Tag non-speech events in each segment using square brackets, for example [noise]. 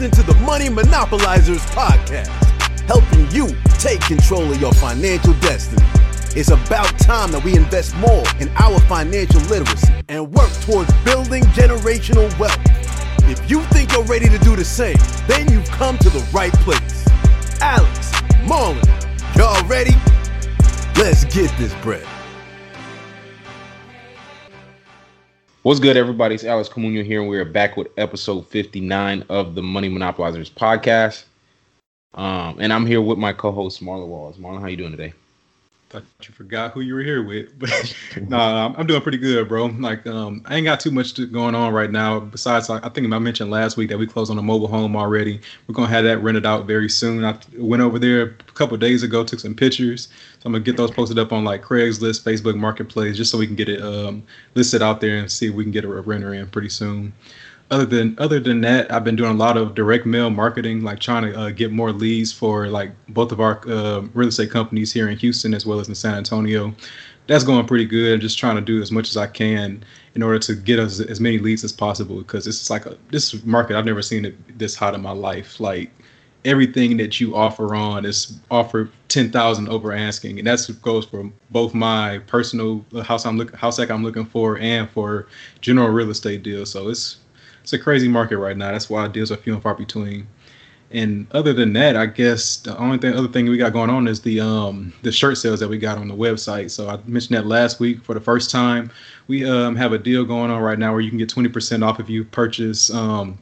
listening to the Money Monopolizers podcast, helping you take control of your financial destiny. It's about time that we invest more in our financial literacy and work towards building generational wealth. If you think you're ready to do the same, then you've come to the right place. Alex, Marlon, y'all ready? Let's get this bread. What's good, everybody? It's Alex Comunio here, and we're back with episode 59 of the Money Monopolizers podcast. Um, and I'm here with my co-host Marlon Walls. Marlon, how you doing today? Thought you forgot who you were here with, [laughs] but [laughs] no, nah, I'm doing pretty good, bro. Like, um, I ain't got too much to, going on right now. Besides, like, I think I mentioned last week that we closed on a mobile home already. We're gonna have that rented out very soon. I went over there a couple days ago, took some pictures. So I'm gonna get those posted up on like Craigslist, Facebook Marketplace, just so we can get it um, listed out there and see if we can get a renter in pretty soon other than other than that, I've been doing a lot of direct mail marketing, like trying to uh, get more leads for like both of our uh, real estate companies here in Houston as well as in San Antonio. That's going pretty good. I'm just trying to do as much as I can in order to get us as many leads as possible because this is like a this market I've never seen it this hot in my life. Like everything that you offer on is offered ten thousand over asking, and that goes for both my personal house I'm looking house I'm looking for and for general real estate deals. So it's it's a crazy market right now. That's why deals are few and far between. And other than that, I guess the only thing, other thing we got going on is the um the shirt sales that we got on the website. So I mentioned that last week for the first time. We um have a deal going on right now where you can get 20% off if you purchase um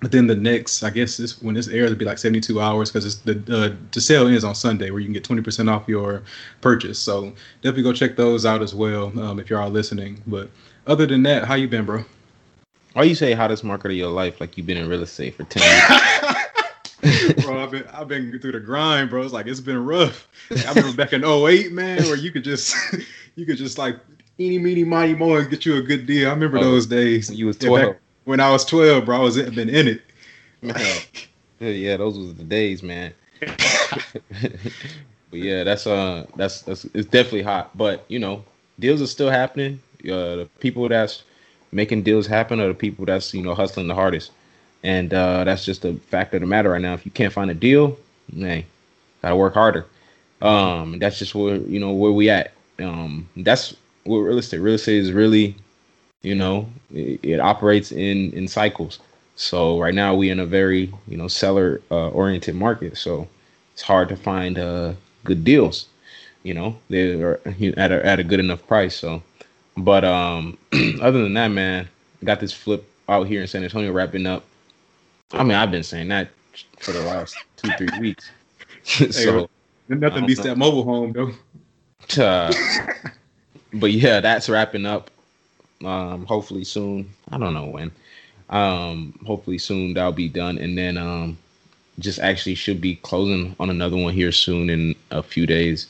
within the next, I guess this when this airs, it'll be like 72 hours because the uh, the sale ends on Sunday where you can get 20% off your purchase. So definitely go check those out as well um, if you're all listening. But other than that, how you been, bro? Why you say hottest market of your life like you've been in real estate for ten years? [laughs] bro, I've been I've been through the grind, bro. It's like it's been rough. I remember back in 08, man, where you could just [laughs] you could just like eeny meeny miny mo and get you a good deal. I remember oh, those days. You was 12. Yeah, when I was 12, bro, I was in, been in it. [laughs] yeah, yeah, those was the days, man. but yeah, that's uh that's that's it's definitely hot. But you know, deals are still happening. Uh the people that's making deals happen are the people that's you know hustling the hardest, and uh, that's just the fact of the matter right now. If you can't find a deal, hey, gotta work harder. Um, that's just where you know where we at. Um, that's what real estate. Real estate is really, you know, it, it operates in in cycles. So right now we in a very you know seller uh, oriented market. So it's hard to find uh, good deals. You know, they're at a at a good enough price. So but um, [clears throat] other than that, man, got this flip out here in San Antonio wrapping up. I mean, I've been saying that for the last two, three [laughs] weeks. [laughs] so hey, nothing beats know. that mobile home though. Uh, but yeah, that's wrapping up. Um, hopefully soon. I don't know when. Um, hopefully soon that'll be done, and then um, just actually should be closing on another one here soon in a few days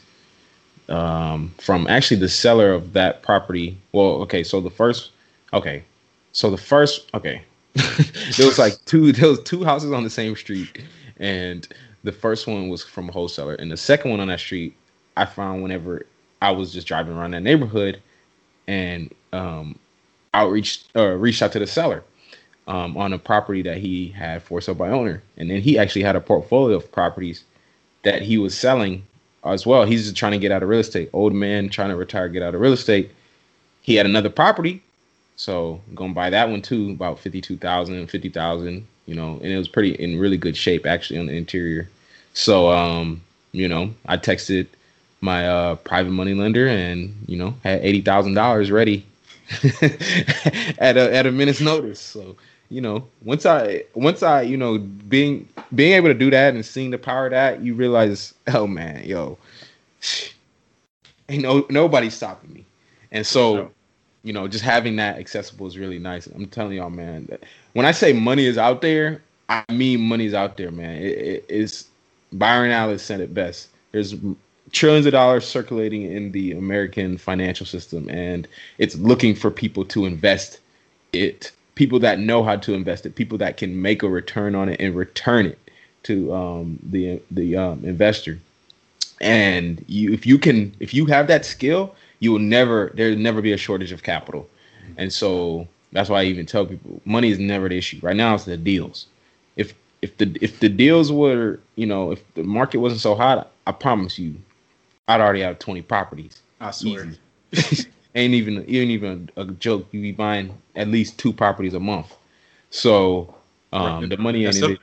um, from actually the seller of that property. Well, okay, so the first, okay, so the first, okay, [laughs] there was like two, there was two houses on the same street, and the first one was from a wholesaler, and the second one on that street, I found whenever I was just driving around that neighborhood, and um, outreach uh, reached out to the seller. Um, on a property that he had for sale by owner, and then he actually had a portfolio of properties that he was selling as well. He's just trying to get out of real estate. Old man trying to retire, get out of real estate. He had another property, so I'm gonna buy that one too, about 52,000, 50,000, you know, and it was pretty in really good shape actually on the interior. So, um, you know, I texted my uh, private money lender and you know had eighty thousand dollars ready [laughs] at a at a minute's notice. So you know, once I once I you know being being able to do that and seeing the power of that, you realize, oh man, yo, [sighs] ain't no nobody stopping me. And so, you know, just having that accessible is really nice. I'm telling y'all, man, when I say money is out there, I mean money's out there, man. It, it is Byron Allen said it best. There's trillions of dollars circulating in the American financial system, and it's looking for people to invest it people that know how to invest it, people that can make a return on it and return it to um, the the um, investor. And you, if you can, if you have that skill, you will never there'll never be a shortage of capital. And so that's why I even tell people money is never the issue. Right now, it's the deals. If if the if the deals were, you know, if the market wasn't so hot, I promise you, I'd already have 20 properties. I swear. [laughs] ain't even ain't even a joke. You be buying at least two properties a month. So um, right. the money ain't it.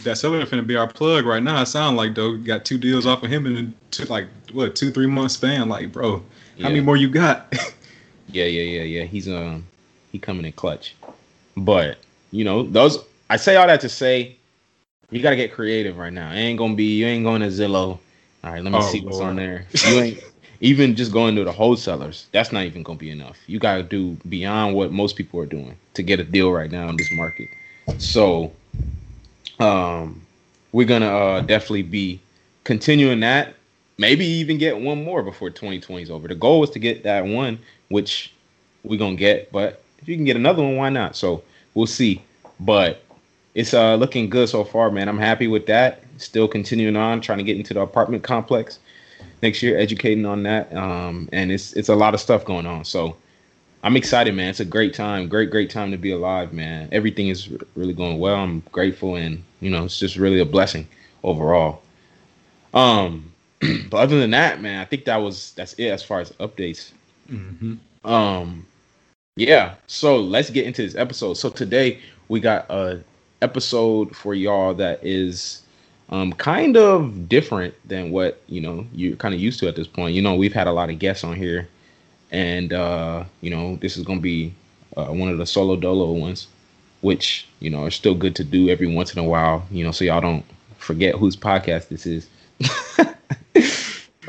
That seller finna be our plug right now. It sound like though got two deals off of him in two, like what two three months span. Like bro, yeah. how many more you got? [laughs] yeah, yeah, yeah, yeah. He's um he coming in clutch. But you know those. I say all that to say you got to get creative right now. It ain't gonna be you ain't going to Zillow. All right, let me oh, see what's Lord. on there. You ain't even just going to the wholesalers. That's not even gonna be enough. You got to do beyond what most people are doing to get a deal right now in this market. So, um, we're gonna uh, definitely be continuing that. Maybe even get one more before 2020 is over. The goal is to get that one, which we're gonna get. But if you can get another one, why not? So we'll see. But it's uh looking good so far, man. I'm happy with that. Still continuing on, trying to get into the apartment complex next year, educating on that. Um, and it's it's a lot of stuff going on. So I'm excited, man. It's a great time, great great time to be alive, man. Everything is really going well. I'm grateful, and you know, it's just really a blessing overall. Um, [clears throat] but other than that, man, I think that was that's it as far as updates. Mm-hmm. Um, yeah. So let's get into this episode. So today we got a episode for y'all that is um, kind of different than what you know you're kind of used to at this point. You know, we've had a lot of guests on here, and uh, you know this is gonna be uh, one of the solo dolo ones, which you know are still good to do every once in a while. You know, so y'all don't forget whose podcast this is. uh,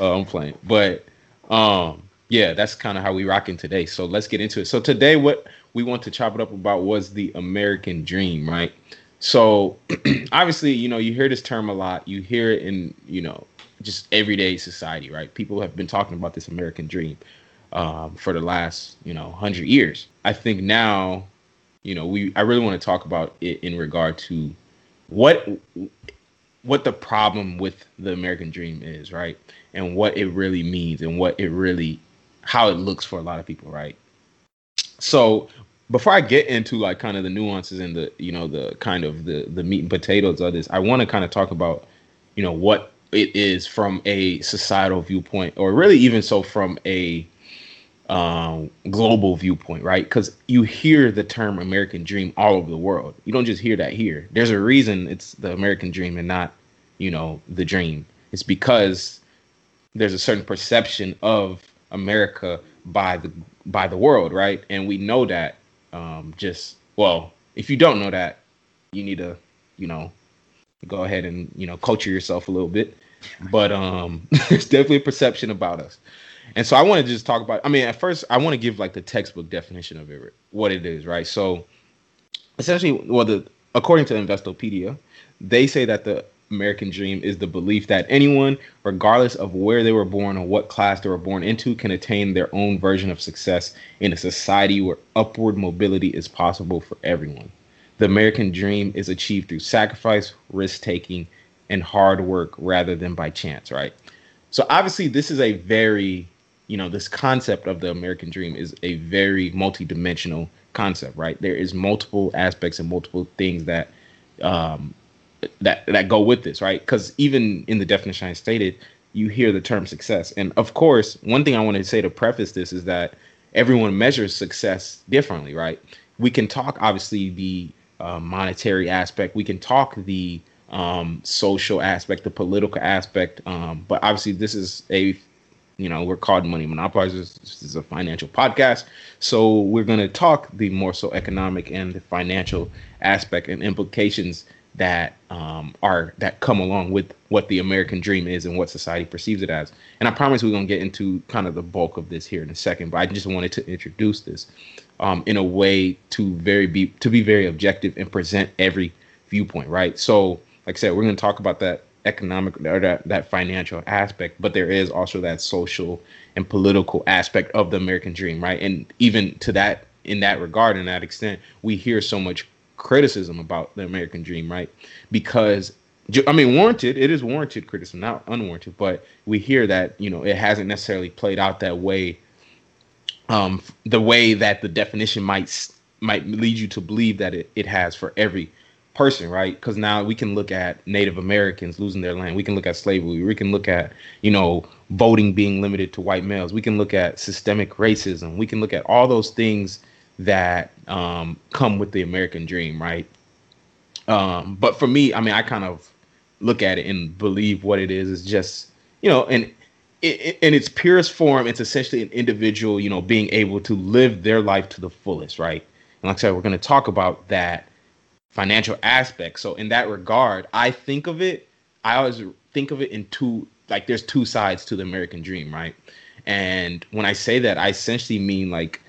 [laughs] I'm playing, but um, yeah, that's kind of how we rocking today. So let's get into it. So today, what we want to chop it up about was the American dream, right? So [clears throat] obviously, you know, you hear this term a lot. You hear it in, you know, just everyday society, right? People have been talking about this American dream um, for the last, you know, hundred years. I think now, you know, we I really want to talk about it in regard to what what the problem with the American dream is, right? And what it really means and what it really how it looks for a lot of people, right? So before I get into like kind of the nuances and the you know the kind of the the meat and potatoes of this, I want to kind of talk about you know what it is from a societal viewpoint, or really even so from a um, global viewpoint, right? Because you hear the term American dream all over the world. You don't just hear that here. There's a reason it's the American dream and not you know the dream. It's because there's a certain perception of America by the by the world, right? And we know that um, just well, if you don't know that, you need to, you know, go ahead and you know culture yourself a little bit. But um, [laughs] there's definitely a perception about us, and so I want to just talk about. I mean, at first, I want to give like the textbook definition of it, what it is, right? So, essentially, well, the according to Investopedia, they say that the American dream is the belief that anyone, regardless of where they were born or what class they were born into, can attain their own version of success in a society where upward mobility is possible for everyone. The American dream is achieved through sacrifice, risk taking, and hard work rather than by chance, right? So, obviously, this is a very, you know, this concept of the American dream is a very multidimensional concept, right? There is multiple aspects and multiple things that um, that that go with this, right? Because even in the definition I stated, you hear the term success, and of course, one thing I want to say to preface this is that everyone measures success differently, right? We can talk obviously the uh, monetary aspect, we can talk the um, social aspect, the political aspect, um, but obviously this is a you know we're called money monopolizers this is a financial podcast so we're going to talk the more so economic and the financial aspect and implications that um, are that come along with what the American dream is and what society perceives it as. And I promise we're gonna get into kind of the bulk of this here in a second. But I just wanted to introduce this um, in a way to very be to be very objective and present every viewpoint. Right. So, like I said, we're gonna talk about that economic or that, that financial aspect, but there is also that social and political aspect of the American dream. Right. And even to that in that regard, in that extent, we hear so much criticism about the American dream, right? Because I mean, warranted. It is warranted criticism, not unwarranted. But we hear that you know it hasn't necessarily played out that way. Um, the way that the definition might might lead you to believe that it, it has for every person, right? Because now we can look at Native Americans losing their land. We can look at slavery. We can look at, you know, voting being limited to white males. We can look at systemic racism. We can look at all those things that um, come with the American dream, right? Um, but for me, I mean, I kind of look at it and believe what it is is just, you know, and in its purest form, it's essentially an individual, you know, being able to live their life to the fullest, right? And like I said, we're going to talk about that financial aspect. So in that regard, I think of it, I always think of it in two, like there's two sides to the American dream, right? And when I say that, I essentially mean like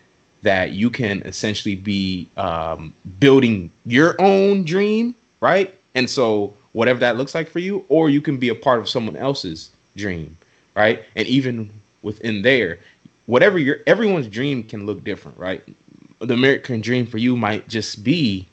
that you can essentially be um, building your own dream, right? And so whatever that looks like for you, or you can be a part of someone else's dream right? And even within there, whatever your everyone's dream can look different, right? The American dream for you might just be,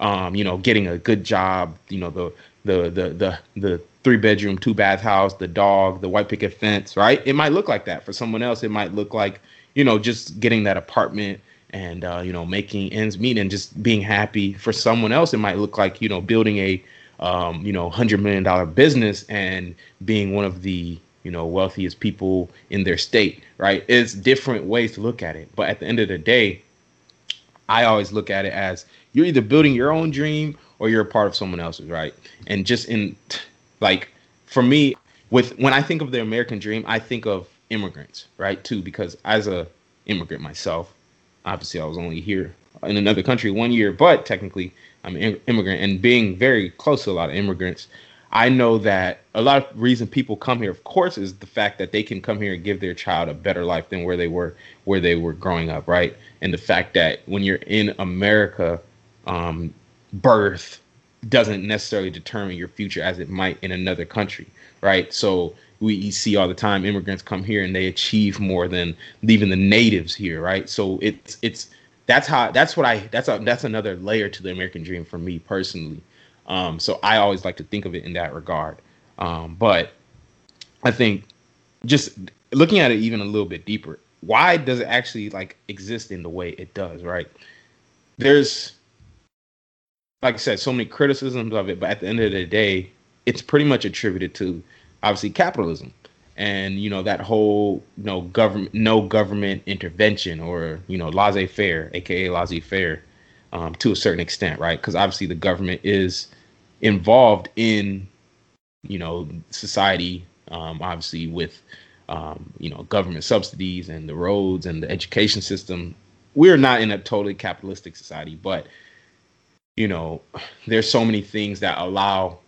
um, you know, getting a good job, you know, the the the the the three bedroom, two bath house, the dog, the white picket fence, right? It might look like that. For someone else, it might look like, you know, just getting that apartment and uh, you know, making ends meet and just being happy. For someone else, it might look like, you know, building a um, you know, hundred million dollar business and being one of the you know, wealthiest people in their state, right? It's different ways to look at it. But at the end of the day, I always look at it as you're either building your own dream or you're a part of someone else's, right? And just in like for me, with when I think of the American dream, I think of immigrants, right? Too, because as a immigrant myself, obviously I was only here in another country one year, but technically I'm an immigrant and being very close to a lot of immigrants, I know that a lot of reason people come here, of course, is the fact that they can come here and give their child a better life than where they were where they were growing up, right? And the fact that when you're in America, um, birth doesn't necessarily determine your future as it might in another country, right? So we see all the time immigrants come here and they achieve more than even the natives here, right? So it's it's that's how that's what I that's a that's another layer to the American dream for me personally. Um, so I always like to think of it in that regard. Um, but I think just looking at it even a little bit deeper, why does it actually like exist in the way it does? Right? There's, like I said, so many criticisms of it, but at the end of the day, it's pretty much attributed to obviously capitalism and you know that whole you know government no government intervention or you know laissez-faire aka laissez-faire um, to a certain extent right? Because obviously the government is involved in you know society um, obviously with um, you know government subsidies and the roads and the education system. We're not in a totally capitalistic society but you know there's so many things that allow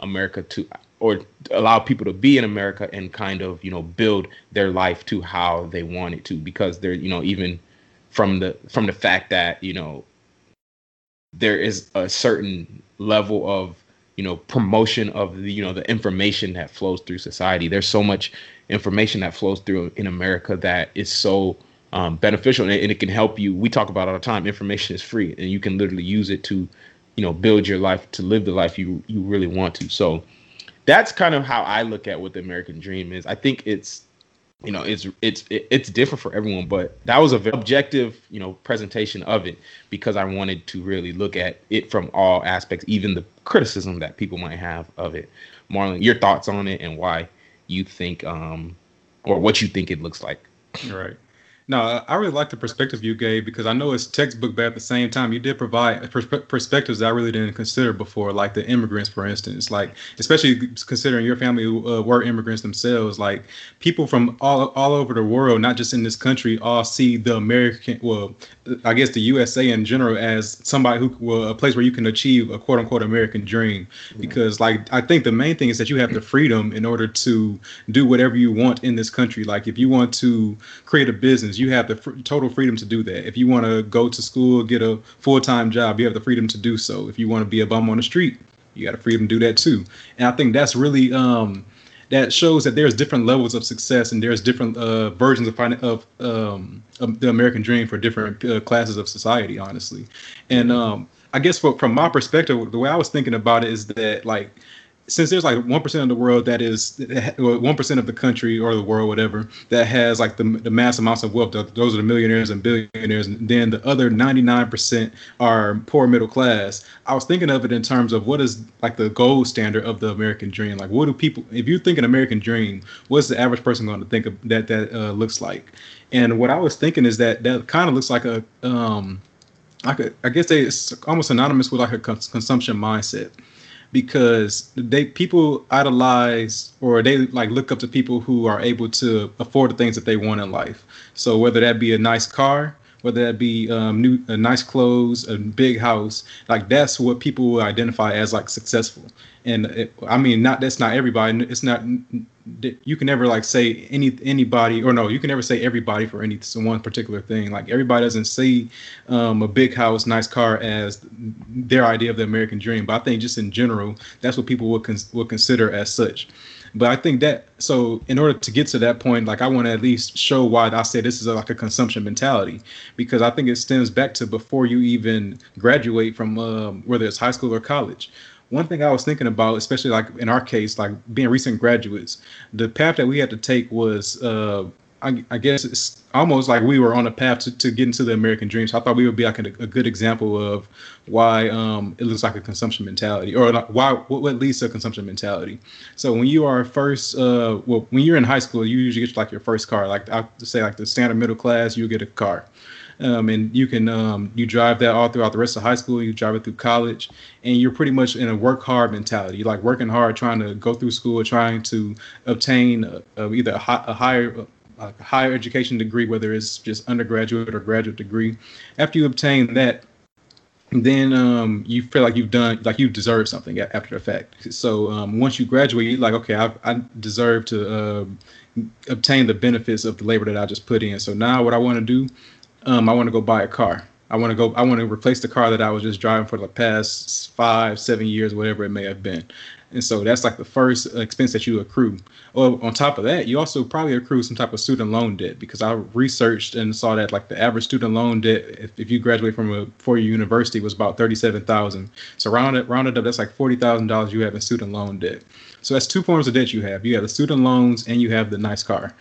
america to or allow people to be in america and kind of you know build their life to how they want it to because they're you know even from the from the fact that you know there is a certain level of you know promotion of the you know the information that flows through society. There's so much information that flows through in america that is so um, beneficial and it, and it, can help you. We talk about all the time. Information is free and you can literally use it to you know build your life to live the life you you really want to. So that's kind of how i look at what the american dream is. I think it's you know it's it's it's different for everyone but that was a very objective you know presentation of it because i wanted to really look at it from all aspects even the criticism that people might have of it. Marlon your thoughts on it and why you think um or what you think it looks like. Right no, I really like the perspective you gave because I know it's textbook, but at the same time, you did provide perspe- perspectives that I really didn't consider before, like the immigrants, for instance. Like, especially considering your family uh, were immigrants themselves, like people from all all over the world, not just in this country, all see the American, well, I guess the USA in general as somebody who, well, a place where you can achieve a quote unquote American dream. Because, like, I think the main thing is that you have the freedom in order to do whatever you want in this country. Like, if you want to create a business you have the fr- total freedom to do that. If you want to go to school, get a full time job, you have the freedom to do so. If you want to be a bum on the street, you got the freedom to do that too. And I think that's really um, that shows that there's different levels of success and there's different uh, versions of of, um, of the American dream for different uh, classes of society, honestly. And um, I guess for, from my perspective, the way I was thinking about it is that like since there's like one percent of the world that is one percent of the country or the world, whatever, that has like the, the mass amounts of wealth. Those are the millionaires and billionaires, and then the other ninety nine percent are poor middle class. I was thinking of it in terms of what is like the gold standard of the American dream. Like, what do people? If you think an American dream, what's the average person going to think of that that uh, looks like? And what I was thinking is that that kind of looks like a um, I guess it's almost synonymous with like a cons- consumption mindset because they people idolize or they like look up to people who are able to afford the things that they want in life. So whether that be a nice car, whether that be um, new, uh, nice clothes, a big house, like that's what people will identify as like successful. And it, I mean, not that's not everybody. It's not you can never like say any anybody or no, you can never say everybody for any one particular thing. Like everybody doesn't see um, a big house, nice car as their idea of the American dream. But I think just in general, that's what people would con- would consider as such. But I think that so in order to get to that point, like I want to at least show why I say this is a, like a consumption mentality because I think it stems back to before you even graduate from um, whether it's high school or college. One thing I was thinking about, especially like in our case, like being recent graduates, the path that we had to take was uh, I, I, guess it's almost like we were on a path to, to get into the American dream. So I thought we would be like a, a good example of why um, it looks like a consumption mentality, or like why what, what leads to a consumption mentality. So when you are first, uh, well, when you're in high school, you usually get like your first car. Like I say, like the standard middle class, you get a car. Um, and you can um, you drive that all throughout the rest of high school. You drive it through college, and you're pretty much in a work hard mentality. You're like working hard, trying to go through school, trying to obtain a, a either a, a higher a higher education degree, whether it's just undergraduate or graduate degree. After you obtain that, then um, you feel like you've done like you deserve something after the fact. So um, once you graduate, you're like, okay, I, I deserve to uh, obtain the benefits of the labor that I just put in. So now what I want to do, um, I want to go buy a car. I want to go. I want to replace the car that I was just driving for the past five, seven years, whatever it may have been. And so that's like the first expense that you accrue. Well, on top of that, you also probably accrue some type of student loan debt because I researched and saw that like the average student loan debt, if, if you graduate from a four-year university, was about thirty-seven thousand. So rounded rounded up, that's like forty thousand dollars you have in student loan debt. So that's two forms of debt you have. You have the student loans and you have the nice car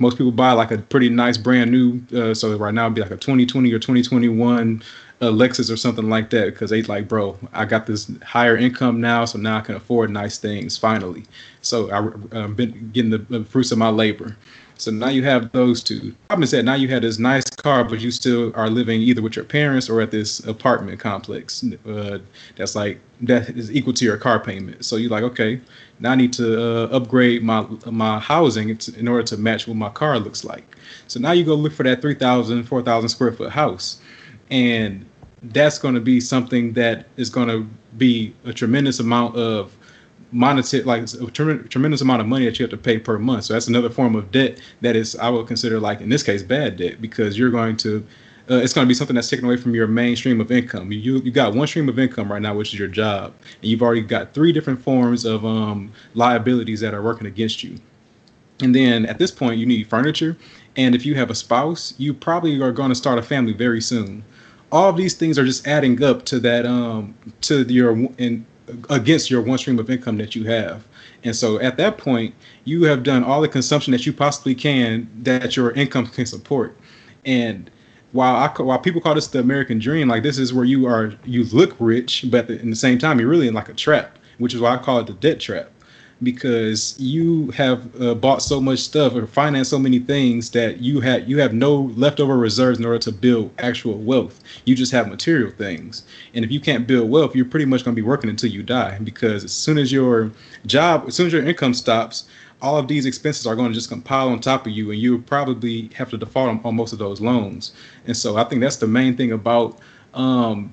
most people buy like a pretty nice brand new. Uh, so right now it'd be like a 2020 or 2021 a Lexus or something like that because they like, bro, I got this higher income now, so now I can afford nice things finally. So I, have been getting the, fruits of my labor. So now you have those two. Problem is that now you have this nice car, but you still are living either with your parents or at this apartment complex uh, that's like that is equal to your car payment. So you're like, okay, now I need to uh, upgrade my my housing in order to match what my car looks like. So now you go look for that 3,000, 4,000 square foot house, and that's going to be something that is going to be a tremendous amount of monetary like a tremendous amount of money that you have to pay per month. So that's another form of debt that is i would consider like in this case bad debt because you're going to uh, it's going to be something that's taken away from your main stream of income. You you got one stream of income right now which is your job and you've already got three different forms of um, liabilities that are working against you. And then at this point you need furniture and if you have a spouse you probably are going to start a family very soon. All of these things are just adding up to that um to your in against your one stream of income that you have. And so at that point you have done all the consumption that you possibly can that your income can support. And while I while people call this the American dream, like this is where you are you look rich, but in the same time you're really in like a trap, which is why I call it the debt trap because you have uh, bought so much stuff or financed so many things that you had you have no leftover reserves in order to build actual wealth. You just have material things, and if you can't build wealth, you're pretty much going to be working until you die. Because as soon as your job, as soon as your income stops, all of these expenses are going to just compile on top of you, and you probably have to default on, on most of those loans. And so I think that's the main thing about um,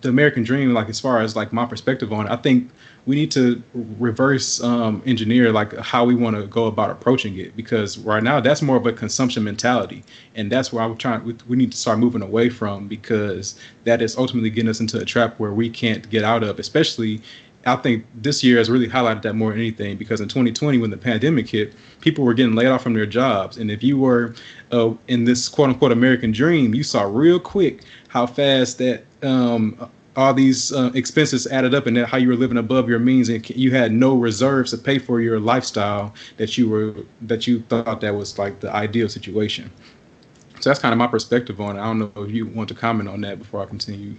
the American dream. Like as far as like my perspective on it, I think we need to reverse um, engineer like how we want to go about approaching it because right now that's more of a consumption mentality and that's where i'm trying we, need to start moving away from because that is ultimately getting us into a trap where we can't get out of especially I think this year has really highlighted that more than anything because in 2020, when the pandemic hit, people were getting laid off from their jobs. And if you were uh, in this quote unquote American dream, you saw real quick how fast that um, all these uh, expenses added up and that how you were living above your means and you had no reserves to pay for your lifestyle that you were that you thought that was like the ideal situation. So that's kind of my perspective on it. I don't know if you want to comment on that before i continue.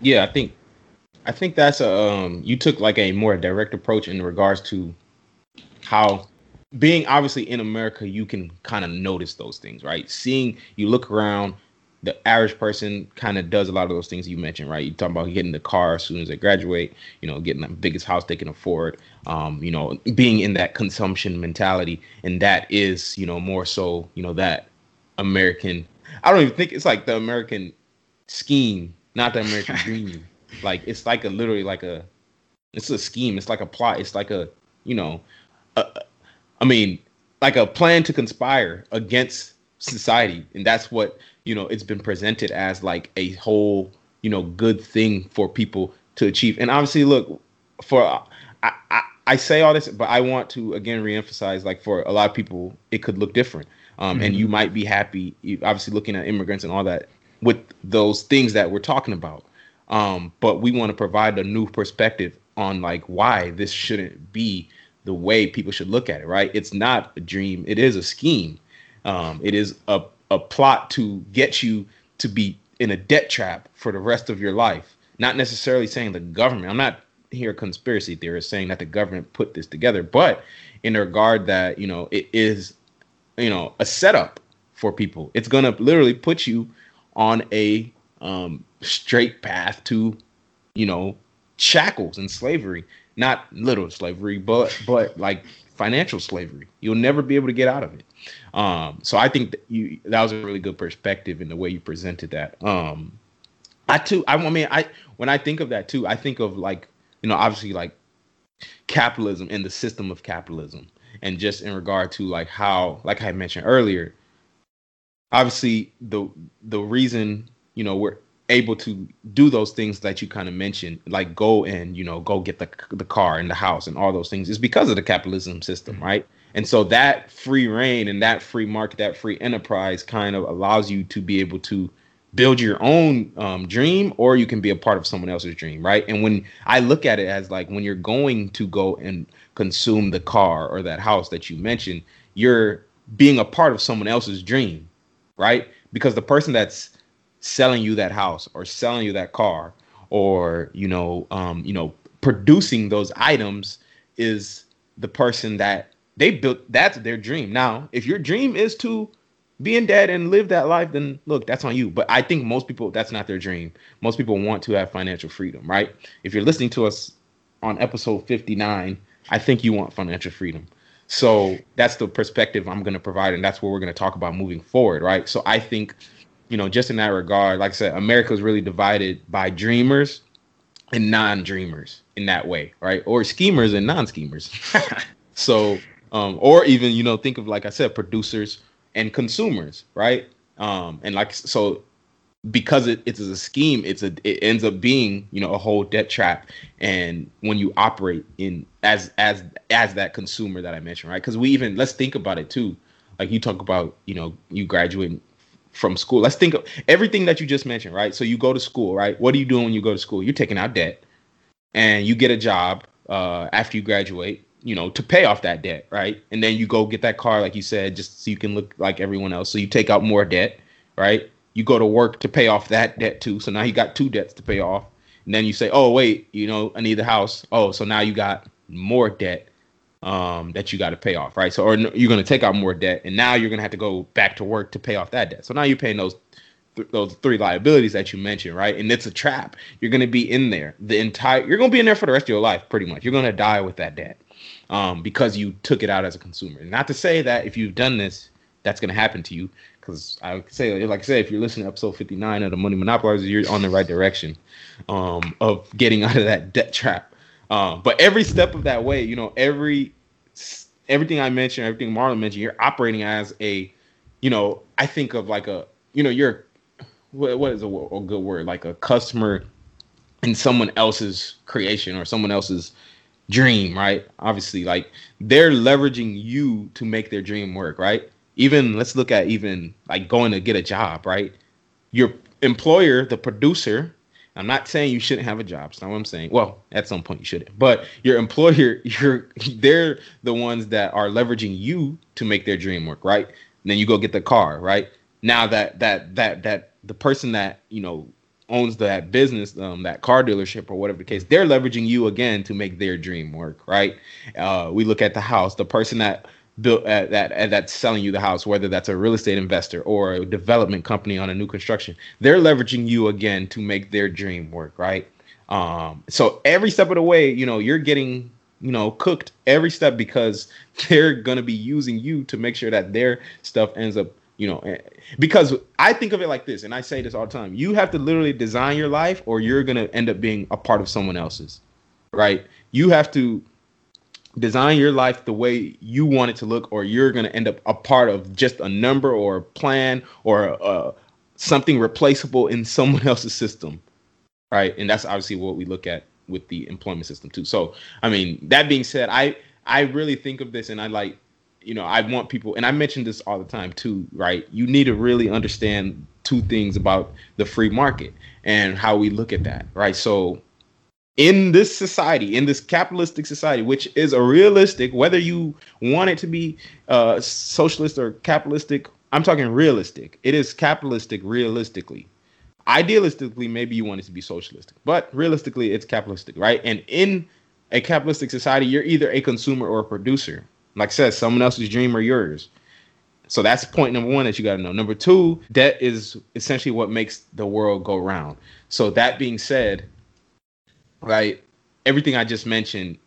Yeah i think i think that's a um you took like a more direct approach in regards to how being obviously in america you can kind of notice those things right? Seeing you look around the average person kind of does a lot of those things you mentioned, right? You talk about getting the car as soon as they graduate, you know, getting the biggest house they can afford, um, you know, being in that consumption mentality, and that is, you know, more so, you know, that American. I don't even think it's like the American scheme, not the American [laughs] dream. Like it's like a literally like a, it's a scheme. It's like a plot. It's like a, you know, a, I mean, like a plan to conspire against society, and that's what you know it's been presented as like a whole you know good thing for people to achieve. And obviously look for I, I, I say all this but i want to again reemphasize like for a lot of people it could look different. Um, mm-hmm. and you might be happy obviously looking at immigrants and all that with those things that we're talking about. Um, but we want to provide a new perspective on like why this shouldn't be the way people should look at it right? It's not a dream. It is a scheme um, it is a a plot to get you to be in a debt trap for the rest of your life. Not necessarily saying the government. I'm not here a conspiracy theorist saying that the government put this together, but in regard that you know it is, you know, a setup for people. It's gonna literally put you on a um, straight path to, you know, shackles and slavery. Not literal slavery, but but like financial slavery. You'll never be able to get out of it. Um, so I think that you that was a really good perspective in the way you presented that. Um, I too, I, I mean, I when I think of that too, I think of like you know, obviously like capitalism and the system of capitalism, and just in regard to like how, like I mentioned earlier, obviously the the reason you know we're able to do those things that you kind of mentioned, like go and you know go get the the car and the house and all those things, is because of the capitalism system, mm-hmm. right? And so that free reign and that free market, that free enterprise, kind of allows you to be able to build your own um, dream, or you can be a part of someone else's dream, right? And when I look at it as like when you're going to go and consume the car or that house that you mentioned, you're being a part of someone else's dream, right? Because the person that's selling you that house or selling you that car or you know um, you know producing those items is the person that they built that's their dream. Now if your dream is to be in debt and live that life then look that's on you. But i think most people that's not their dream. Most people want to have financial freedom right? If you're listening to us on episode 59 i think you want financial freedom. So that's the perspective i'm going to provide and that's what we're going to talk about moving forward right? So i think you know, just in that regard, like I said, America is really divided by dreamers and non-dreamers in that way, right? Or schemers and non-schemers. [laughs] so, um, or even you know, think of like I said, producers and consumers, right? Um, and like so, because it, it's a scheme, it's a it ends up being you know a whole debt trap. And when you operate in as as as that consumer that I mentioned, right? Because we even let's think about it too. Like you talk about, you know, you graduate from school. Let's think of everything that you just mentioned, right? So you go to school, right? What are you doing when you go to school? You're taking out debt, and you get a job uh, after you graduate, you know, to pay off that debt, right? And then you go get that car, like you said, just so you can look like everyone else. So you take out more debt, right? You go to work to pay off that debt too. So now you got two debts to pay off. And then you say, oh wait, you know, I need the house. Oh, so now you got more debt um, that you got to pay off, right? So, or you're going to take out more debt, and now you're going to have to go back to work to pay off that debt. So now you're paying those th- those three liabilities that you mentioned, right? And it's a trap. You're going to be in there the entire. You're going to be in there for the rest of your life, pretty much. You're going to die with that debt um, because you took it out as a consumer. Not to say that if you've done this, that's going to happen to you. Because I would say, like I said, if you're listening to episode 59 of the Money Monopolizer, you're on the right direction um, of getting [laughs] out of that debt trap. Um, but every step of that way, you know, every everything I mentioned, everything Marlon mentioned, you're operating as a, you know, I think of like a, you know, you're, what, what is a, a good word? Like a customer in someone else's creation or someone else's dream, right? Obviously, like they're leveraging you to make their dream work, right? Even let's look at even like going to get a job, right? Your employer, the producer, I'm not saying you shouldn't have a job. That's not what I'm saying. Well, at some point you shouldn't. But your employer, [laughs] you're they're the ones that are leveraging you to make their dream work, right? And then you go get the car, right? Now that that that that the person that you know owns that business, um, that car dealership or whatever the case, they're leveraging you again to make their dream work, right? Uh, we look at the house, the person that built uh, that uh, that's selling you the house, whether that's a real estate investor or a development company on a new construction, they're leveraging you again to make their dream work, right? Um, so every step of the way, you know, you're getting you know cooked every step because [laughs] they're gonna be using you to make sure that their stuff ends up you know eh, because i think of it like this and i say this all the time you have to literally design your life or you're going to end up being a part of someone else's right you have to design your life the way you want it to look or you're going to end up a part of just a number or a plan or uh, something replaceable in someone [laughs] else's system right and that's obviously what we look at with the employment system too so i mean that being said i i really think of this and i like you know, I want people, and I mention this all the time too, right? You need to really understand two things about the free market and how we look at that, right? So, in this society, in this capitalistic society, which is a realistic, whether you want it to be uh, socialist or capitalistic, I'm talking realistic. It is capitalistic realistically. Idealistically, maybe you want it to be socialistic, but realistically, it's capitalistic, right? And in a capitalistic society, you're either a consumer or a producer. Like I said, someone else's dream or yours. So that's point number one that you got to know. Number two, debt is essentially what makes the world go round. So that being said, right, everything I just mentioned,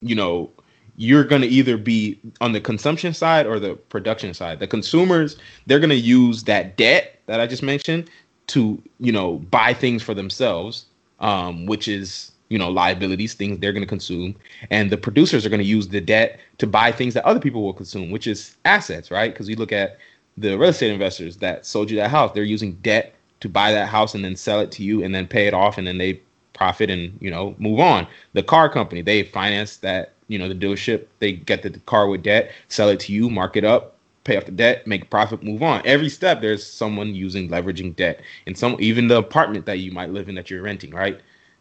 you know, you're going to either be on the consumption side or the production side. The consumers, they're going to use that debt that I just mentioned to, you know, buy things for themselves, um, which is you know liabilities things they're going to consume. And the producers are going to use the debt to buy things that other people will consume which is assets right? Because you look at the real estate investors that sold you that house they're using debt to buy that house and then sell it to you and then pay it off and then they profit and you know move on. The car company they finance that you know the dealership. They get the car with debt sell it to you mark it up pay off the debt make profit move on. Every step there's someone using leveraging debt and some even the apartment that you might live in that you're renting right?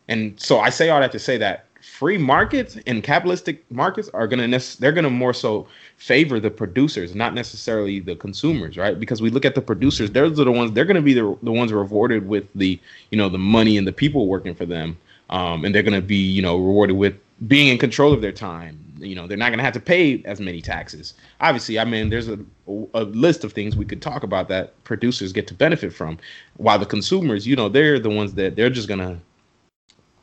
And so I say all that to say that free markets and capitalistic markets are going to they're going to more so favor the producers not necessarily the consumers right? Because we look at the producers they're the ones they're going to be the, the ones rewarded with the you know the money and the people working for them. Um, and they're going to be you know rewarded with being in control of their time. You know they're not going to have to pay as many taxes. Obviously i mean there's a, a list of things we could talk about that producers get to benefit from. While the consumers you know they're the ones that they're just going to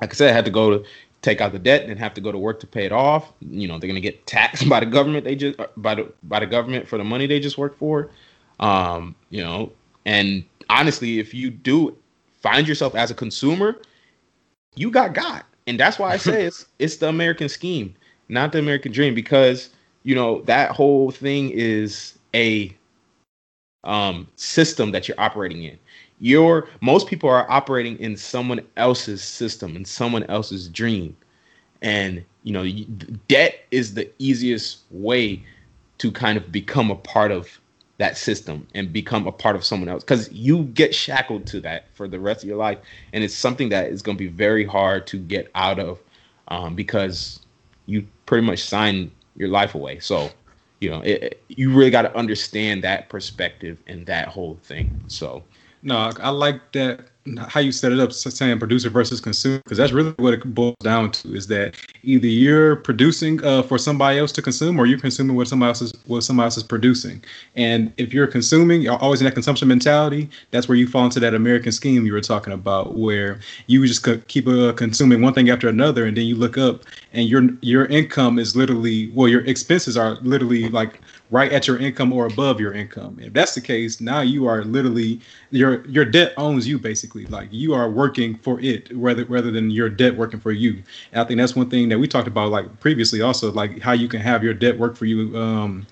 like I said, I had to go to take out the debt and have to go to work to pay it off. You know, they're gonna get taxed [laughs] by the government. They just by the by the government for the money they just worked for. Um, you know, and honestly, if you do find yourself as a consumer, you got got, and that's why I say it's [laughs] it's the American scheme, not the American dream, because you know that whole thing is a um, system that you're operating in you're most people are operating in someone else's system and someone else's dream. And you know debt is the easiest way to kind of become a part of that system and become a part of someone else because you get shackled to that for the rest of your life. And it's something that is going to be very hard to get out of um, because you pretty much sign your life away. So you know it, you really got to understand that perspective and that whole thing. So no, I like that how you set it up, saying producer versus consumer, because that's really what it boils down to. Is that either you're producing uh, for somebody else to consume, or you're consuming what somebody else is what somebody else is producing. And if you're consuming, you're always in that consumption mentality. That's where you fall into that American scheme you were talking about, where you just keep uh, consuming one thing after another, and then you look up and your your income is literally well, your expenses are literally like right at your income or above your income. If that's the case, now you are literally your your debt owns you basically. Like you are working for it rather rather than your debt working for you. And I think that's one thing that we talked about like previously also like how you can have your debt work for you um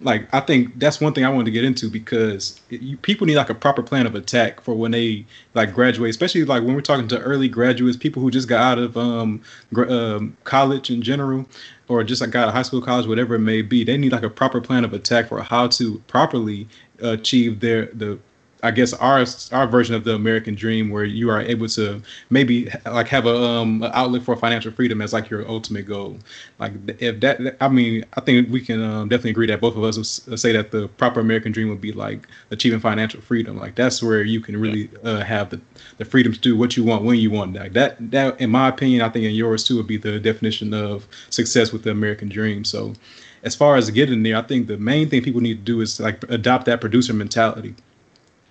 like I think that's one thing I wanted to get into because it, you, people need like a proper plan of attack for when they like graduate, especially like when we're talking to early graduates, people who just got out of um, gr- um, college in general or just like out of high school, college, whatever it may be. They need like a proper plan of attack for how to properly achieve their the I guess our our version of the American dream, where you are able to maybe like have a um outlet for financial freedom as like your ultimate goal. Like if that, I mean, I think we can um, definitely agree that both of us say that the proper American dream would be like achieving financial freedom. Like that's where you can really uh, have the the freedom to do what you want when you want. Like that that in my opinion, I think in yours too would be the definition of success with the American dream. So as far as getting there, I think the main thing people need to do is like adopt that producer mentality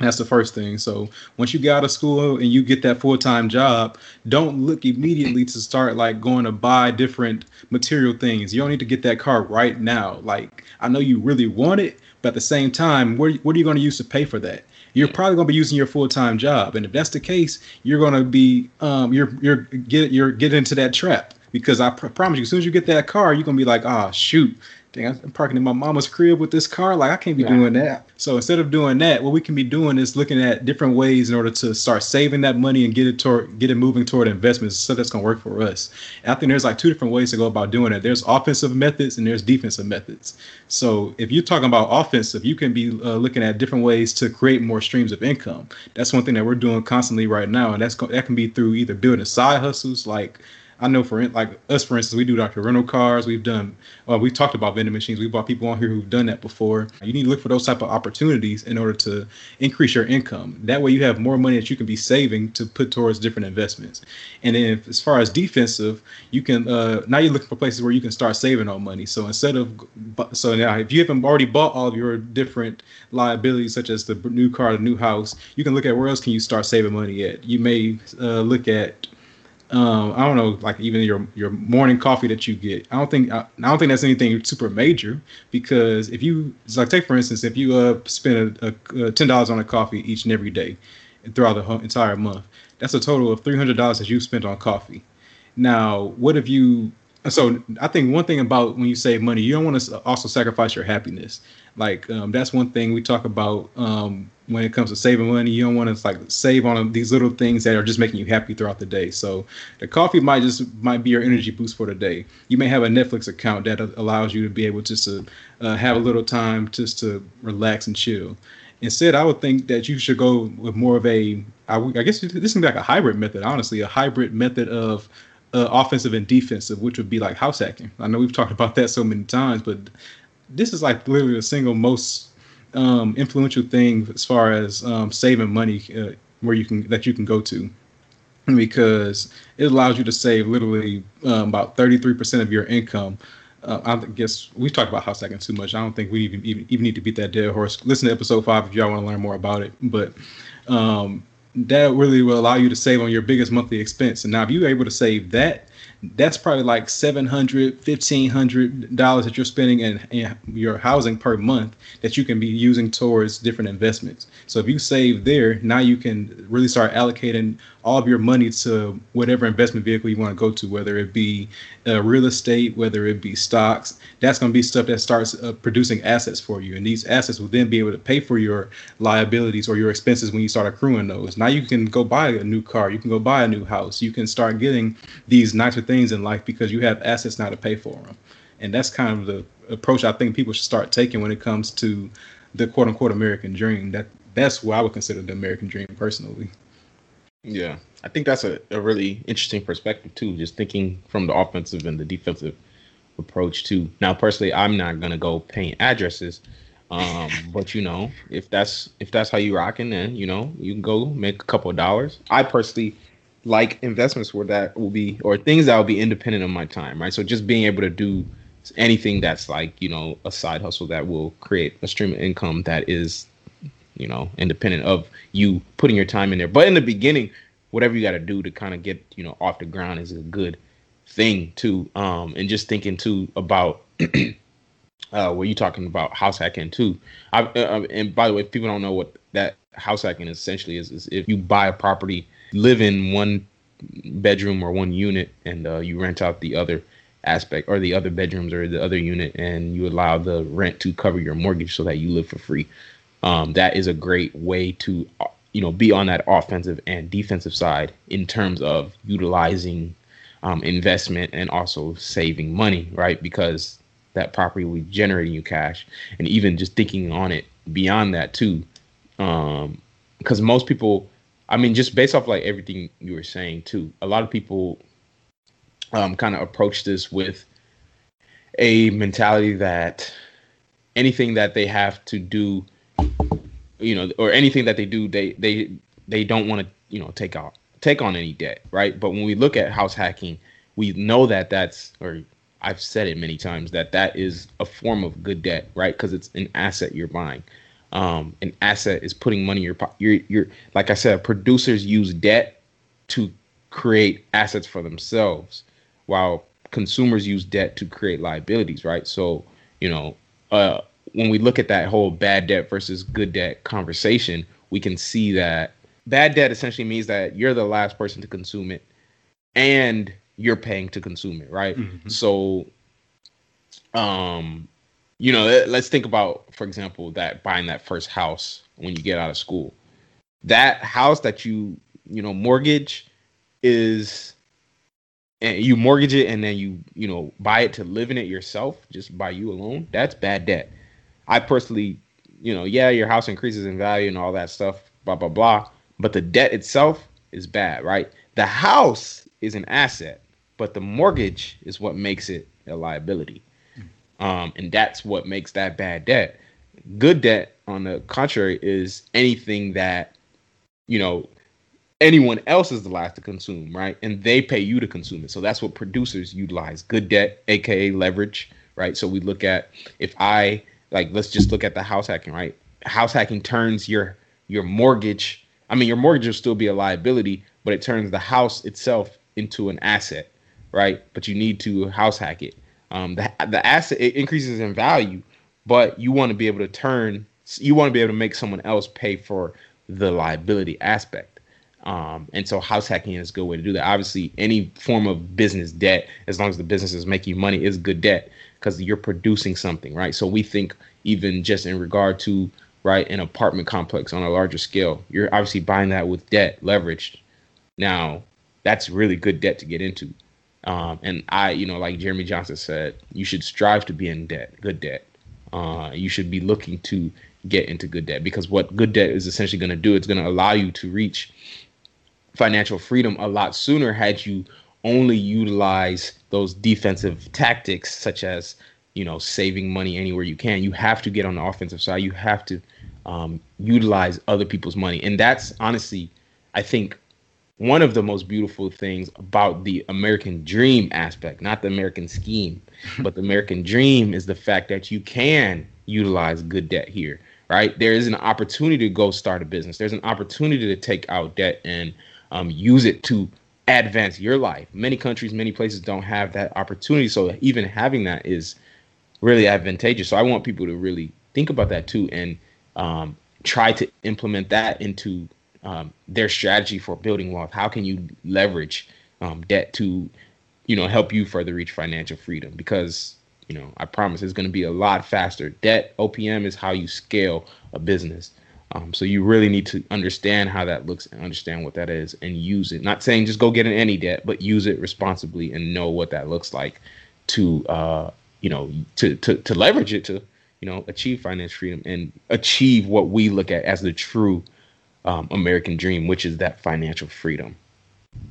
that's the first thing. So once you get out of school and you get that full time job, don't look immediately to start like going to buy different material things. You don't need to get that car right now. Like I know you really want it, but at the same time, what what are you going to use to pay for that? You're probably going to be using your full time job, and if that's the case, you're going to be um you're you're get you're get into that trap because I pr- promise you, as soon as you get that car, you're gonna be like, oh shoot, dang, I'm parking in my mama's crib with this car. Like I can't be yeah. doing that. So instead of doing that, what we can be doing is looking at different ways in order to start saving that money and get it toward get it moving toward investments. So that's gonna work for us. And I think there's like two different ways to go about doing it. There's offensive methods and there's defensive methods. So if you're talking about offensive, you can be uh, looking at different ways to create more streams of income. That's one thing that we're doing constantly right now, and that's that can be through either building side hustles like I know for like us, for instance, we do doctor rental cars. We've done, well, we've talked about vending machines. We've brought people on here who've done that before. You need to look for those type of opportunities in order to increase your income. That way, you have more money that you can be saving to put towards different investments. And then, if, as far as defensive, you can uh, now you're looking for places where you can start saving on money. So instead of, so now if you haven't already bought all of your different liabilities, such as the new car, the new house, you can look at where else can you start saving money at. You may uh, look at um, I don't know, like even your your morning coffee that you get. I don't think I, I don't think that's anything super major because if you like take for instance, if you uh spend a, a, a ten dollars on a coffee each and every day throughout the entire month, that's a total of three hundred dollars that you spent on coffee. Now, what if you? So I think one thing about when you save money, you don't want to also sacrifice your happiness. Like um, that's one thing we talk about um, when it comes to saving money. You don't want to like save on these little things that are just making you happy throughout the day. So the coffee might just might be your energy boost for the day. You may have a Netflix account that allows you to be able just to uh, have a little time just to relax and chill. Instead, I would think that you should go with more of a, I, I guess this is like a hybrid method, honestly, a hybrid method of uh, offensive and defensive, which would be like house hacking. I know we've talked about that so many times, but this is like literally the single most um, influential thing as far as um, saving money uh, where you can that you can go to because it allows you to save literally um, about 33% of your income. Uh, I guess we've talked about house hacking too much. I don't think we even, even, even need to beat that dead horse. Listen to episode five if y'all want to learn more about it. But um, that really will allow you to save on your biggest monthly expense. And now, if you're able to save that, that's probably like 700 1500 dollars that you're spending in, in, your housing per month that you can be using towards different investments. So if you save there now you can really start allocating all of your money to whatever investment vehicle you want to go to whether it be uh, real estate whether it be stocks that's going to be stuff that starts uh, producing assets for you. And these assets will then be able to pay for your liabilities or your expenses when you start accruing those. Now you can go buy a new car you can go buy a new house you can start getting these nicer things in life because you have assets now to pay for them. And that's kind of the approach I think people should start taking when it comes to the quote unquote American dream. That that's what I would consider the American dream personally. Yeah, I think that's a, a really interesting perspective too. Just thinking from the offensive and the defensive approach too. Now, personally, I'm not gonna go paint addresses, um, [laughs] but you know, if that's if that's how you rocking, then you know you can go make a couple of dollars. I personally like investments where that will be or things that will be independent of my time, right? So just being able to do anything that's like, you know, a side hustle that will create a stream of income that is, you know, independent of you putting your time in there. But in the beginning, whatever you got to do to kind of get, you know, off the ground is a good thing too. Um, and just thinking too about [clears throat] uh, where you talking about house hacking too. I, uh, and by the way, if people don't know what that house hacking essentially is, is if you buy a property live in one bedroom or one unit and uh, you rent out the other aspect or the other bedrooms or the other unit and you allow the rent to cover your mortgage so that you live for free. Um, that is a great way to uh, you know be on that offensive and defensive side in terms of utilizing um, investment and also saving money right? Because that property will be generating you cash and even just thinking on it beyond that too um, because most people, I mean, just based off like everything you were saying too, a lot of people um, kind of approach this with a mentality that anything that they have to do, you know, or anything that they do, they they they don't want to, you know, take out take on any debt, right? But when we look at house hacking, we know that that's or I've said it many times that that is a form of good debt, right? Because it's an asset you're buying. Um, an asset is putting money in your pocket. You're, you're like I said, producers use debt to create assets for themselves, while consumers use debt to create liabilities, right? So you know, uh, when we look at that whole bad debt versus good debt conversation, we can see that bad debt essentially means that you're the last person to consume it, and you're paying to consume it, right? Mm-hmm. So, um, you know, let's think about, for example, that buying that first house when you get out of school. That house that you, you know, mortgage is and you mortgage it and then you, you know, buy it to live in it yourself, just by you alone. That's bad debt. I personally, you know, yeah, your house increases in value and all that stuff, blah blah blah, but the debt itself is bad, right? The house is an asset, but the mortgage is what makes it a liability. Um, and that's what makes that bad debt. Good debt, on the contrary, is anything that, you know, anyone else is the last to consume, right? And they pay you to consume it. So that's what producers utilize. Good debt, aka leverage, right? So we look at if I like let's just look at the house hacking, right? House hacking turns your your mortgage. I mean, your mortgage will still be a liability, but it turns the house itself into an asset, right? But you need to house hack it. Um, the the asset it increases in value, but you want to be able to turn. You want to be able to make someone else pay for the liability aspect. Um, and so house hacking is a good way to do that. Obviously, any form of business debt, as long as the business is making money, is good debt because you're producing something, right? So we think even just in regard to right an apartment complex on a larger scale, you're obviously buying that with debt leveraged. Now, that's really good debt to get into. Um, and I, you know, like Jeremy Johnson said, you should strive to be in debt, good debt. Uh, you should be looking to get into good debt because what good debt is essentially going to do, it's going to allow you to reach financial freedom a lot sooner had you only utilize those defensive tactics such as you know saving money anywhere you can. You have to get on the offensive side. You have to um, utilize other people's money. And that's honestly i think one of the most beautiful things about the american dream aspect not the american scheme [laughs] but the american dream is the fact that you can utilize good debt here right there is an opportunity to go start a business there's an opportunity to take out debt and um, use it to advance your life. Many countries, many places don't have that opportunity. So even having that is really advantageous. So I want people to really think about that too and um, try to implement that into um, their strategy for building wealth. How can you leverage um, debt to, you know, help you further reach financial freedom? Because you know, I promise it's going to be a lot faster. Debt OPM is how you scale a business. Um, so you really need to understand how that looks and understand what that is and use it. Not saying just go get in any debt, but use it responsibly and know what that looks like to uh, you know to to to leverage it to you know achieve financial freedom and achieve what we look at as the true um, American dream, which is that financial freedom.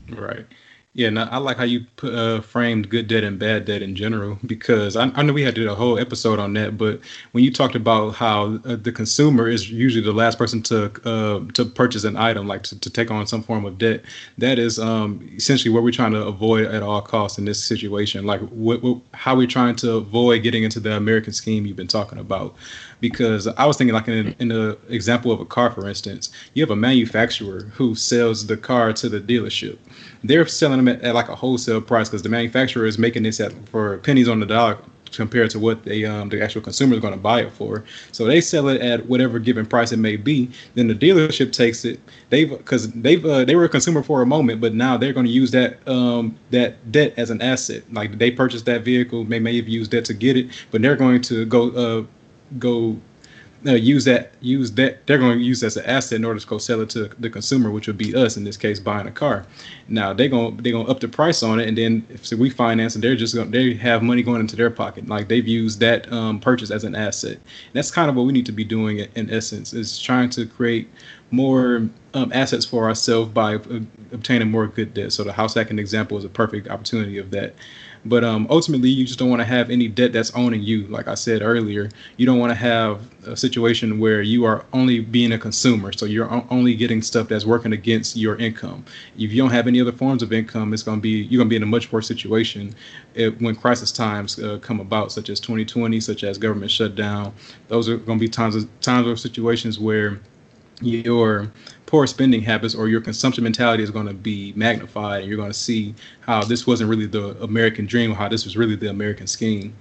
Right. Yeah, and I like how you uh, framed good debt and bad debt in general because I, I know we had to do a whole episode on that. But when you talked about how uh, the consumer is usually the last person to uh, to purchase an item, like to, to take on some form of debt, that is um, essentially what we're trying to avoid at all costs in this situation. Like what, what, how we're trying to avoid getting into the American scheme you've been talking about because I was thinking like in, in the example of a car, for instance, you have a manufacturer who sells the car to the dealership. They're selling them at, at like a wholesale price because the manufacturer is making this at for pennies on the dollar compared to what they um, the actual consumer is going to buy it for. So they sell it at whatever given price it may be. Then the dealership takes it. They've because they've uh, they were a consumer for a moment, but now they're going to use that um, that debt as an asset. Like they purchased that vehicle, they may have used that to get it, but they're going to go uh, go uh, use that use that they're going to use as an asset in order to go sell it to the consumer, which would be us in this case buying a car. Now they're going they're going to up the price on it, and then if we finance it, they're just going they have money going into their pocket. Like they've used that um, purchase as an asset. And that's kind of what we need to be doing in essence is trying to create more um, assets for ourselves by uh, obtaining more good debt. So the house hacking example is a perfect opportunity of that. But um, ultimately, you just don't want to have any debt that's owning you. Like I said earlier, you don't want to have a situation where you are only being a consumer. So you're only getting stuff that's working against your income. If you don't have any other forms of income, it's going to be you're going to be in a much worse situation if, when crisis times uh, come about, such as 2020, such as government shutdown. Those are going to be times of, times or situations where your poor spending habits or your consumption mentality is going to be magnified and you're going to see how this wasn't really the american dream how this was really the american scheme.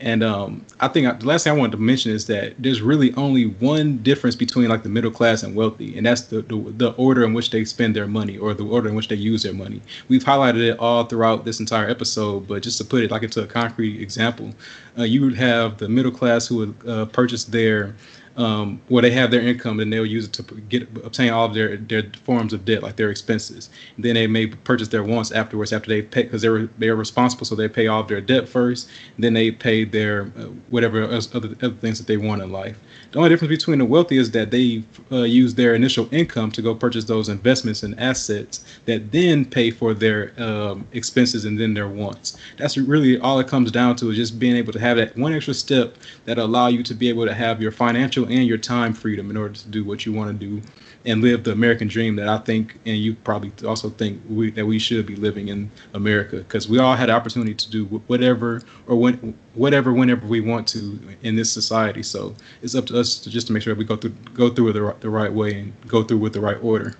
And um, i think I, the last thing i wanted to mention is that there's really only one difference between like the middle class and wealthy and that's the, the, the order in which they spend their money or the order in which they use their money. We've highlighted it all throughout this entire episode but just to put it like into a concrete example uh, you would have the middle class who would uh, purchase their um, where they have their income and they'll use it to get obtain all of their their forms of debt, like their expenses. And then they may purchase their wants afterwards after they pay because they're they're responsible, so they pay off their debt first. then they pay their uh, whatever other other things that they want in life. The only difference between the wealthy is that they uh, use their initial income to go purchase those investments and assets that then pay for their um, expenses and then their wants. That's really all it comes down to is just being able to have that one extra step that allow you to be able to have your financial and your time freedom in order to do what you want to do and live the American dream that I think, and you probably also think we, that we should be living in America because we all had the opportunity to do whatever or when, whatever whenever we want to in this society. So it's up to us to just to make sure we go through go through it the, the right way and go through with the right order.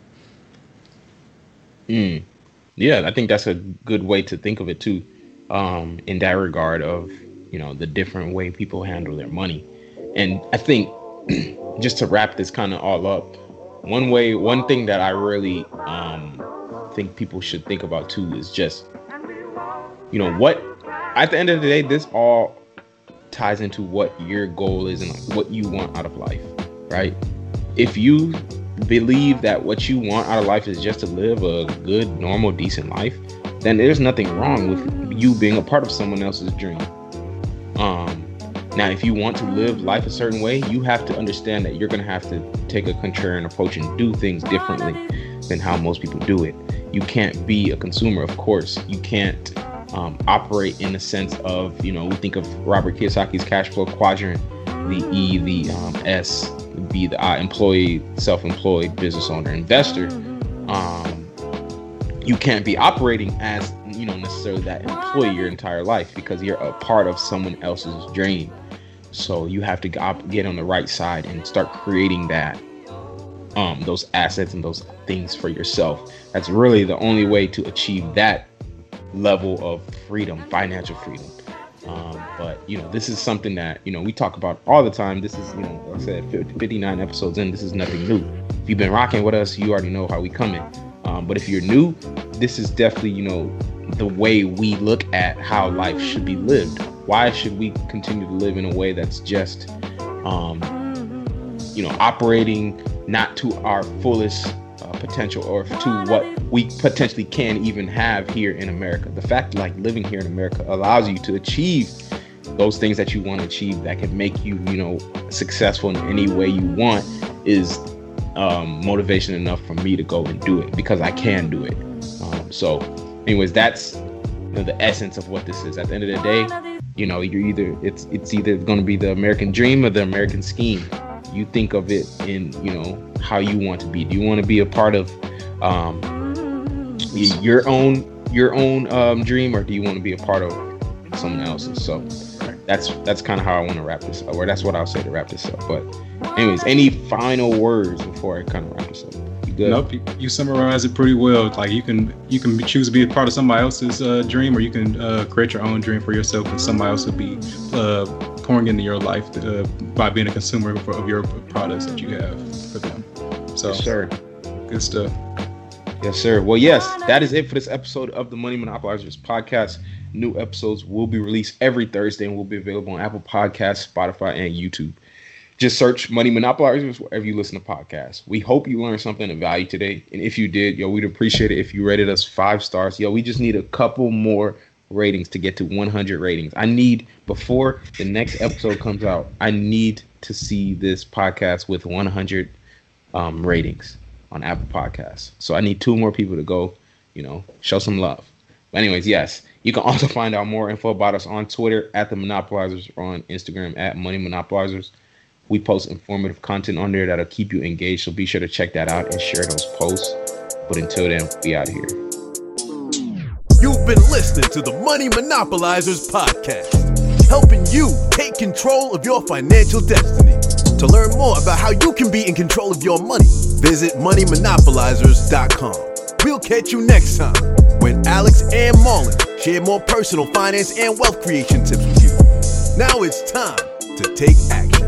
Mm. Yeah, I think that's a good way to think of it too. Um, in that regard of you know the different way people handle their money, and I think [clears throat] just to wrap this kind of all up, one way, one thing that I really um, think people should think about too is just, you know, what at the end of the day, this all ties into what your goal is and what you want out of life, right? If you believe that what you want out of life is just to live a good, normal, decent life, then there's nothing wrong with you being a part of someone else's dream. Um, now, if you want to live life a certain way, you have to understand that you're going to have to take a contrarian approach and do things differently than how most people do it. You can't B a consumer, of course. You can't um, operate in the sense of, you know, we think of Robert Kiyosaki's cash flow quadrant, the E, the um, S, be the I, employee, self employed, business owner, investor. Um, you can't be operating as you know necessarily that employee your entire life because you're a part of someone else's dream so you have to get on the right side and start creating that, um, those assets and those things for yourself. That's really the only way to achieve that level of freedom, financial freedom. Um, but you know, this is something that you know we talk about all the time. This is you know, like I said, 59 episodes in. This is nothing new. If you've been rocking with us, you already know how we come in. Um, but if you're new, this is definitely you know the way we look at how life should be lived why should we continue to live in a way that's just um, you know operating not to our fullest uh, potential or to what we potentially can even have here in america? The fact like living here in america allows you to achieve those things that you want to achieve that can make you you know successful in any way you want is um, motivation enough for me to go and do it because i can do it. Um, so anyways that's you know, the essence of what this is. At the end of the day you know you're either it's it's either going to be the american dream or the american scheme. You think of it in you know how you want to be. Do you want to be a part of um, your own your own um, dream or do you want to be a part of someone else's? So that's that's kind of how i want to wrap this up or that's what i'll say to wrap this up but anyways any final words before i kind of wrap this up good. Nope, you, you summarize it pretty well. Like you can you can choose to be a part of somebody else's uh, dream, or you can uh, create your own dream for yourself, and somebody else will be uh, pouring into your life uh, by being a consumer for, of your products that you have for them. So, yes, sir, good stuff. Yes, sir. Well, yes, that is it for this episode of the Money Monopolizers podcast. New episodes will be released every Thursday and will be available on Apple Podcasts, Spotify, and YouTube. Just search Money Monopolizers wherever you listen to podcasts. We hope you learned something of value today. And if you did, yo, we'd appreciate it if you rated us five stars. Yo, we just need a couple more ratings to get to 100 ratings. I need, before the next episode comes out, I need to see this podcast with 100 um, ratings on Apple Podcasts. So I need two more people to go, you know, show some love. But anyways, yes, you can also find out more info about us on Twitter at the Monopolizers or on Instagram at Money Monopolizers. We post informative content on there that'll keep you engaged. So be sure to check that out and share those posts. But until then, be out here. You've been listening to the Money Monopolizers podcast, helping you take control of your financial destiny. To learn more about how you can be in control of your money, visit moneymonopolizers.com. We'll catch you next time when Alex and Marlon share more personal finance and wealth creation tips with you. Now it's time to take action.